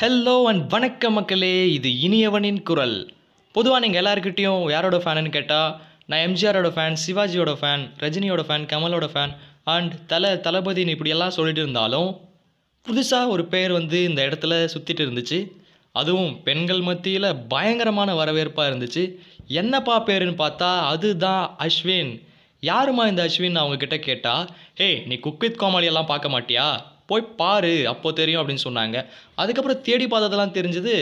Hello and வணக்கம் மக்களே இது இனியவனின் குரல். பொதுவாக நீங்கள் எல்லாருக்கிட்டேயும் யாரோட ஃபேனுன்னு கேட்டால் நான் எம்ஜிஆரோட ஃபேன் சிவாஜியோட ஃபேன் ரஜினியோட ஃபேன் கமலோட ஃபேன் அண்ட் தலை தளபதின்னு இப்படியெல்லாம் சொல்லிட்டு இருந்தாலும் புதுசாக ஒரு பேர் வந்து இந்த இடத்துல சுற்றிட்டு இருந்துச்சு. அதுவும் பெண்கள் மத்தியில் பயங்கரமான வரவேற்பாக இருந்துச்சு. என்னப்பா பேருன்னு பார்த்தா அதுதான் அஸ்வின். யாருமா இந்த அஸ்வின் அவங்க கிட்ட கேட்டால் ஹே நீ குக்வித் கோமாளியெல்லாம் கோமாளி எல்லாம் பார்க்க மாட்டியா? போய் பாரு அப்போது தெரியும் அப்படின்னு சொன்னாங்க. அதுக்கப்புறம் தேடி பார்த்ததெல்லாம் தெரிஞ்சது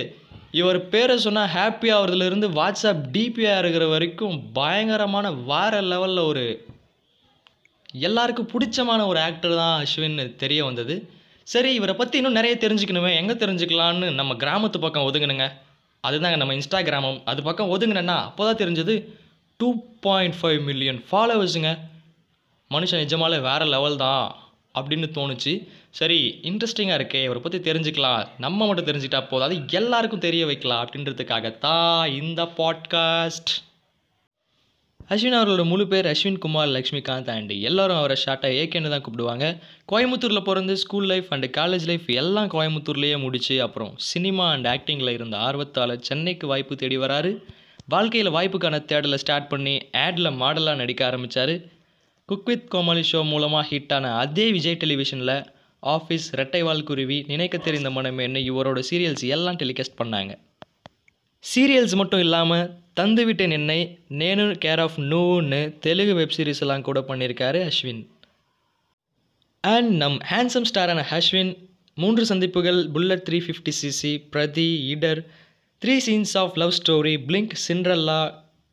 இவர் பேரை சொன்னால் ஹாப்பி ஆகிறதுலேருந்து வாட்ஸ்அப் டிபியாக இருக்கிற வரைக்கும் பயங்கரமான வேறு லெவலில் ஒரு எல்லாருக்கும் பிடிச்சமான ஒரு ஆக்டர் தான் அஸ்வின் தெரிய வந்தது. சரி இவரை பற்றி இன்னும் நிறைய தெரிஞ்சுக்கணுமே எங்கே தெரிஞ்சுக்கலான்னு நம்ம கிராமத்து பக்கம் ஒதுங்கினுங்க. அதுதாங்க நம்ம இன்ஸ்டாகிராமம். அது பக்கம் ஒதுங்கினேன்னா அப்போ தான் தெரிஞ்சது டூ பாயிண்ட் ஃபைவ் மில்லியன் ஃபாலோவர்ஸுங்க மனுஷன் நிஜமாலே வேறு லெவல் தான். அப்படின்னு தோணுச்சு. சரி இன்ட்ரெஸ்டிங்காக இருக்கே. இவரை பற்றி தெரிஞ்சுக்கலாம். நம்ம மட்டும் தெரிஞ்சுக்கிட்டா போதும். அது எல்லாருக்கும் தெரிய வைக்கலாம் அப்படின்றதுக்காகத்தான் இந்த பாட்காஸ்ட் அஸ்வின் அவர்களோட முழு பேர் அஸ்வின் குமார் லக்ஷ்மிகாந்த் அண்ட் எல்லோரும் அவரை ஷார்ட்டாக ஏகேன்னு தான் கூப்பிடுவாங்க. கோயம்புத்தூரில் பிறந்து school life and college life எல்லாம் கோயம்புத்தூர்லேயே முடிச்சு அப்புறம் சினிமா அண்ட் ஆக்டிங்கில் இருந்த ஆர்வத்தால் சென்னைக்கு வாய்ப்பு தேடி வராரு. வாழ்க்கையில் வாய்ப்புக்கான தேடலை ஸ்டார்ட் பண்ணி ஆடில் மாடலாக நடிக்க ஆரம்பித்தார் குக் வித் கோமாளி ஷோ மூலமாக ஹிட்டான அதே விஜய் டெலிவிஷனில் ஆஃபீஸ் ரெட்டைவால் குருவி நினைக்க தெரிந்த மனமேன்னு இவரோட சீரியல்ஸ் எல்லாம் டெலிகாஸ்ட் பண்ணாங்க. சீரியல்ஸ் மட்டும் இல்லாமல் தந்துவிட்டேன் என்னை நேனு கேர் ஆஃப் நூன்னு தெலுங்கு வெப் சீரிஸ் எல்லாம் கூட பண்ணியிருக்காரு அஸ்வின். அண்ட் நம் ஹேண்ட்ஸம் ஸ்டாரான அஸ்வின் மூன்று சந்திப்புகள் புல்லட் த்ரீ ஃபிஃப்டி சிசி பிரதி இடர் three scenes of love story blink Cinderella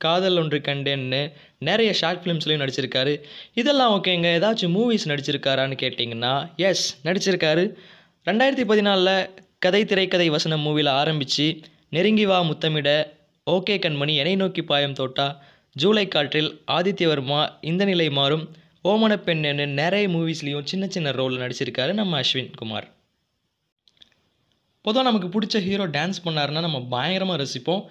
காதல் ஒன்று கண்டேன்னு நிறைய ஷார்ட் ஃபிலிம்ஸ்லையும் நடிச்சிருக்காரு. இதெல்லாம் ஓகேங்க ஏதாச்சும் மூவிஸ் நடிச்சிருக்காரான்னு கேட்டிங்கன்னா எஸ் நடிச்சிருக்காரு. ரெண்டாயிரத்தி பதினாலில் கதை திரைக்கதை வசனம் மூவியில் ஆரம்பித்து நெருங்கி வா முத்தமிட ஓகே கண்மணி எனை நோக்கி பாயம் தோட்டா ஜூலை காற்றில் ஆதித்யவர்மா இந்த நிலை மாறும். ஓமன பெண்ணுன்னு நிறைய மூவிஸ்லேயும் சின்ன சின்ன ரோலில் நடிச்சிருக்காரு நம்ம அஸ்வின் குமார். பொதுவாக நமக்கு பிடிச்ச ஹீரோ டான்ஸ் பண்ணாருன்னா நம்ம பயங்கரமாக ரசிப்போம்.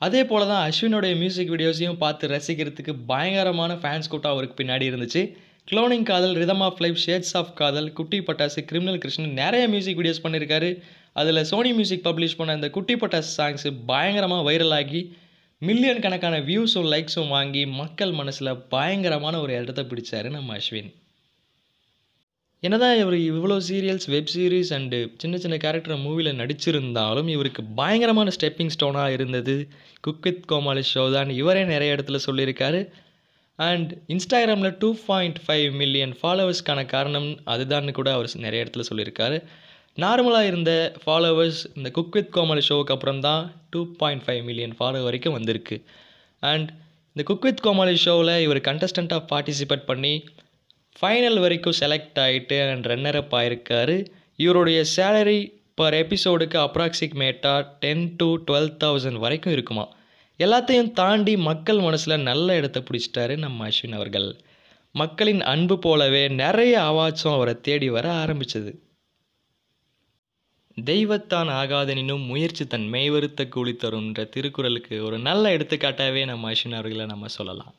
அதே போல் தான் அஸ்வினுடைய மியூசிக் வீடியோஸையும் பார்த்து ரசிக்கிறதுக்கு பயங்கரமான ஃபேன்ஸ் கூட்டம் அவருக்கு பின்னாடி இருந்துச்சு. க்ளோனிங் காதல் rhythm of life shades of காதல் குட்டி பட்டாசு கிரிமினல் கிருஷ்ணன் நிறைய மியூசிக் வீடியோஸ் பண்ணியிருக்காரு அதில் சோனி மியூசிக் பப்ளிஷ் பண்ண இந்த குட்டி பட்டாசு சாங்ஸு பயங்கரமாக வைரல் ஆகி மில்லியன் கணக்கான வியூஸும் லைக்ஸும் வாங்கி மக்கள் மனசில் பயங்கரமான ஒரு இடத்த பிடிச்சாரு நம்ம அஸ்வின். என்னதான் இவர் இவ்வளோ சீரியல்ஸ் வெப் சீரிஸ் அண்டு சின்ன சின்ன கேரக்டர் மூவியில் நடிச்சிருந்தாலும் இவருக்கு பயங்கரமான ஸ்டெப்பிங் ஸ்டோனாக இருந்தது. குக் வித் கோமாளி ஷோ தான் இவரே நிறைய இடத்துல சொல்லியிருக்காரு. அண்ட் இன்ஸ்டாகிராமில் டூ பாயிண்ட் ஃபைவ் மில்லியன் ஃபாலோவர்ஸ்க்கான காரணம் அதுதான்னு கூட அவர் நிறைய இடத்துல சொல்லியிருக்காரு. நார்மலாக இருந்த ஃபாலோவர்ஸ் இந்த குக் வித் கோமாளி ஷோவுக்கு அப்புறம் தான் two point five million follow வரைக்கும் வந்திருக்கு. அண்ட் இந்த குக் வித் கோமாளி ஷோவில் இவர் கண்டஸ்டண்ட்டாக பார்ட்டிசிபேட் பண்ணி ஃபைனல் வரைக்கும் செலக்ட் ஆகிட்டு அண்ட் ரன்னர் அப் ஆயிருக்காரு. இவருடைய சேலரி பர் எபிசோடுக்கு அப்ராக்சிமேட்டாக டென் டு டுவெல் தௌசண்ட் வரைக்கும் இருக்குமா? எல்லாத்தையும் தாண்டி மக்கள் மனசில் நல்ல இடத்த பிடிச்சிட்டாரு நம்ம அஸ்வின் அவர்கள். மக்களின் அன்பு போலவே நிறைய அவாச்சும் அவரை தேடி வர ஆரம்பித்தது தெய்வத்தான் ஆகாதனினும் முயற்சி தன் மெய்வருத்த கூலி தரும்ன்ற திருக்குறளுக்கு ஒரு நல்ல எடுத்துக்காட்டாகவே நம்ம அஸ்வின் அவர்களை நம்ம சொல்லலாம்.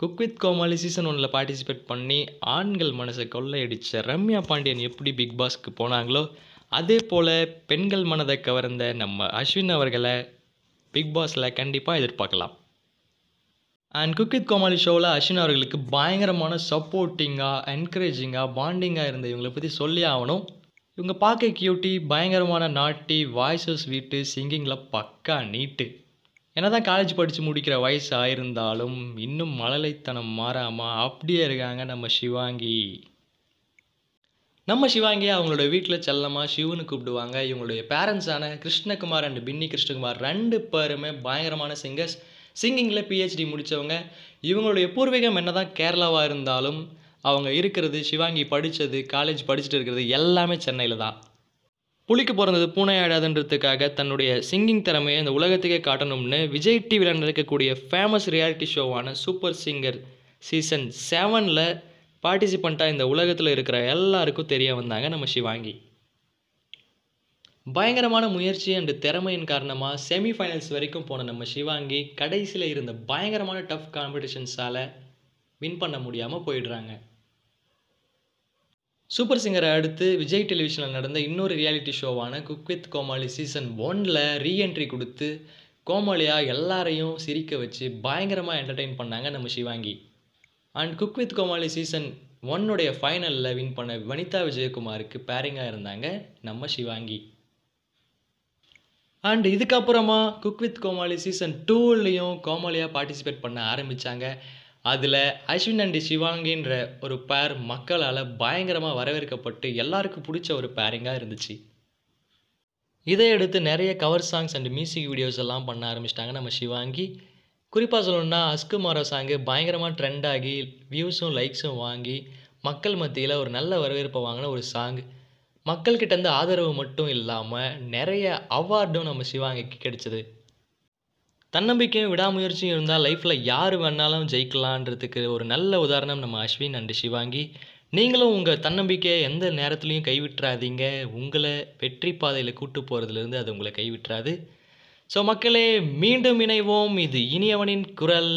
குக் வித் கோமாளி சீசன் ஒன்றில் பார்ட்டிசிபேட் பண்ணி ஆண்கள் மனசை கொள்ளையடித்த ரம்யா பாண்டியன் எப்படி பிக் பாஸ்க்கு போனாங்களோ அதே போல் பெண்கள் மனதை கவர்ந்த நம்ம அஸ்வின் அவர்களை பிக் பாஸில் கண்டிப்பாக எதிர்பார்க்கலாம். அண்ட் குக் வித் கோமாளி ஷோவில் அஸ்வின் அவர்களுக்கு பயங்கரமான சப்போர்ட்டிங்காக என்கரேஜிங்காக பாண்டிங்காக இருந்த இவங்களை பற்றி சொல்லி ஆகணும். இவங்க பார்க்க கியூட்டி பயங்கரமான நாட்டி வாய்ஸஸ் வீட்டு சிங்கிங்கில் பக்கா நீட்டு. என்னதான் காலேஜ் படித்து முடிக்கிற வயசு ஆயிருந்தாலும் இன்னும் மழலைத்தனம் மாறாமல் அப்படியே இருக்காங்க நம்ம சிவாங்கி. நம்ம சிவாங்கி அவங்களோட வீட்டில் செல்லமாக சிவனு கூப்பிடுவாங்க. இவங்களுடைய பேரண்ட்ஸான கிருஷ்ணகுமார் அண்ட் பின்னி கிருஷ்ணகுமார் ரெண்டு பேருமே பயங்கரமான சிங்கர்ஸ் சிங்கிங்கில் பிஹெச்டி முடித்தவங்க இவங்களுடைய பூர்வீகம் என்ன தான் கேரளாவாக இருந்தாலும் அவங்க இருக்கிறது சிவாங்கி படித்தது காலேஜ் படிச்சுட்டு இருக்கிறது எல்லாமே சென்னையில் தான். புலிக்கு பிறந்தது பூனை ஆடாதுன்றதுக்காக தன்னுடைய சிங்கிங் திறமையை இந்த உலகத்துக்கே காட்டணும்னு விஜய் டிவியில் நடக்கக்கூடிய ஃபேமஸ் ரியாலிட்டி ஷோவான சூப்பர் சிங்கர் சீசன் செவனில் பார்ட்டிசிபெண்ட்டாக இந்த உலகத்தில் இருக்கிற எல்லாருக்கும் தெரிய வந்தாங்க நம்ம சிவாங்கி. பயங்கரமான முயற்சி அண்டு திறமையின் காரணமாக செமிஃபைனல்ஸ் வரைக்கும் போன நம்ம சிவாங்கி கடைசியில் இருந்த பயங்கரமான டஃப் காம்படிஷன்ஸால் வின் பண்ண முடியாமல் போயிடுறாங்க. சூப்பர் சிங்கரை அடுத்து விஜய் டெலிவிஷனில் நடந்த இன்னொரு ரியாலிட்டி ஷோவான குக் வித் கோமாளி சீசன் ஒனில் ரீஎன்ட்ரி கொடுத்து கோமாளியாக எல்லாரையும் சிரிக்க வச்சு பயங்கரமாக என்டர்டெயின் பண்ணாங்க நம்ம Sivaangi. And cook with Comali season ஒன்னுடைய ஃபைனலில் வின் பண்ண வனிதா விஜயகுமாருக்கு பேரிங்காக இருந்தாங்க நம்ம சிவாங்கி. அண்ட் இதுக்கப்புறமா குக் வித் கோமாளி சீசன் டூலேயும் கோமாளியாக பார்ட்டிசிபேட் பண்ண ஆரம்பித்தாங்க அதில் அஸ்வின் அண்டு சிவாங்கின்ற ஒரு பேர் மக்களால் பயங்கரமாக வரவேற்கப்பட்டு எல்லாருக்கும் பிடிச்ச ஒரு பேரிங்காக இருந்துச்சு. இதை எடுத்து நிறைய cover songs and music videos எல்லாம் பண்ண ஆரம்பிச்சிட்டாங்க நம்ம சிவாங்கி. குறிப்பாக சொல்லணும்னா அஸ்குமாரோ சாங்கு பயங்கரமாக ட்ரெண்ட் ஆகி வியூஸும் லைக்ஸும் வாங்கி மக்கள் மத்தியில் ஒரு நல்ல வரவேற்பை வாங்கின ஒரு சாங் மக்கள்கிட்டேருந்து ஆதரவு மட்டும் இல்லாமல் நிறைய அவார்டும் நம்ம சிவாங்கிக்கு கிடைச்சது. தன்னம்பிக்கையும் விடாமுயற்சியும் இருந்தால் லைஃப்பில் யார் வேணாலும் ஜெயிக்கலான்றதுக்கு ஒரு நல்ல உதாரணம் நம்ம அஸ்வின் அண்டு சிவாங்கி. நீங்களும் உங்கள் தன்னம்பிக்கையை எந்த நேரத்துலையும் கைவிட்டுறாதீங்க. உங்களை வெற்றி பாதையில் கூட்டு போகிறதுலேருந்து அது உங்களை கைவிட்டுறாது. ஸோ மக்களே மீண்டும் இணைவோம். இது இனியவனின் குரல்.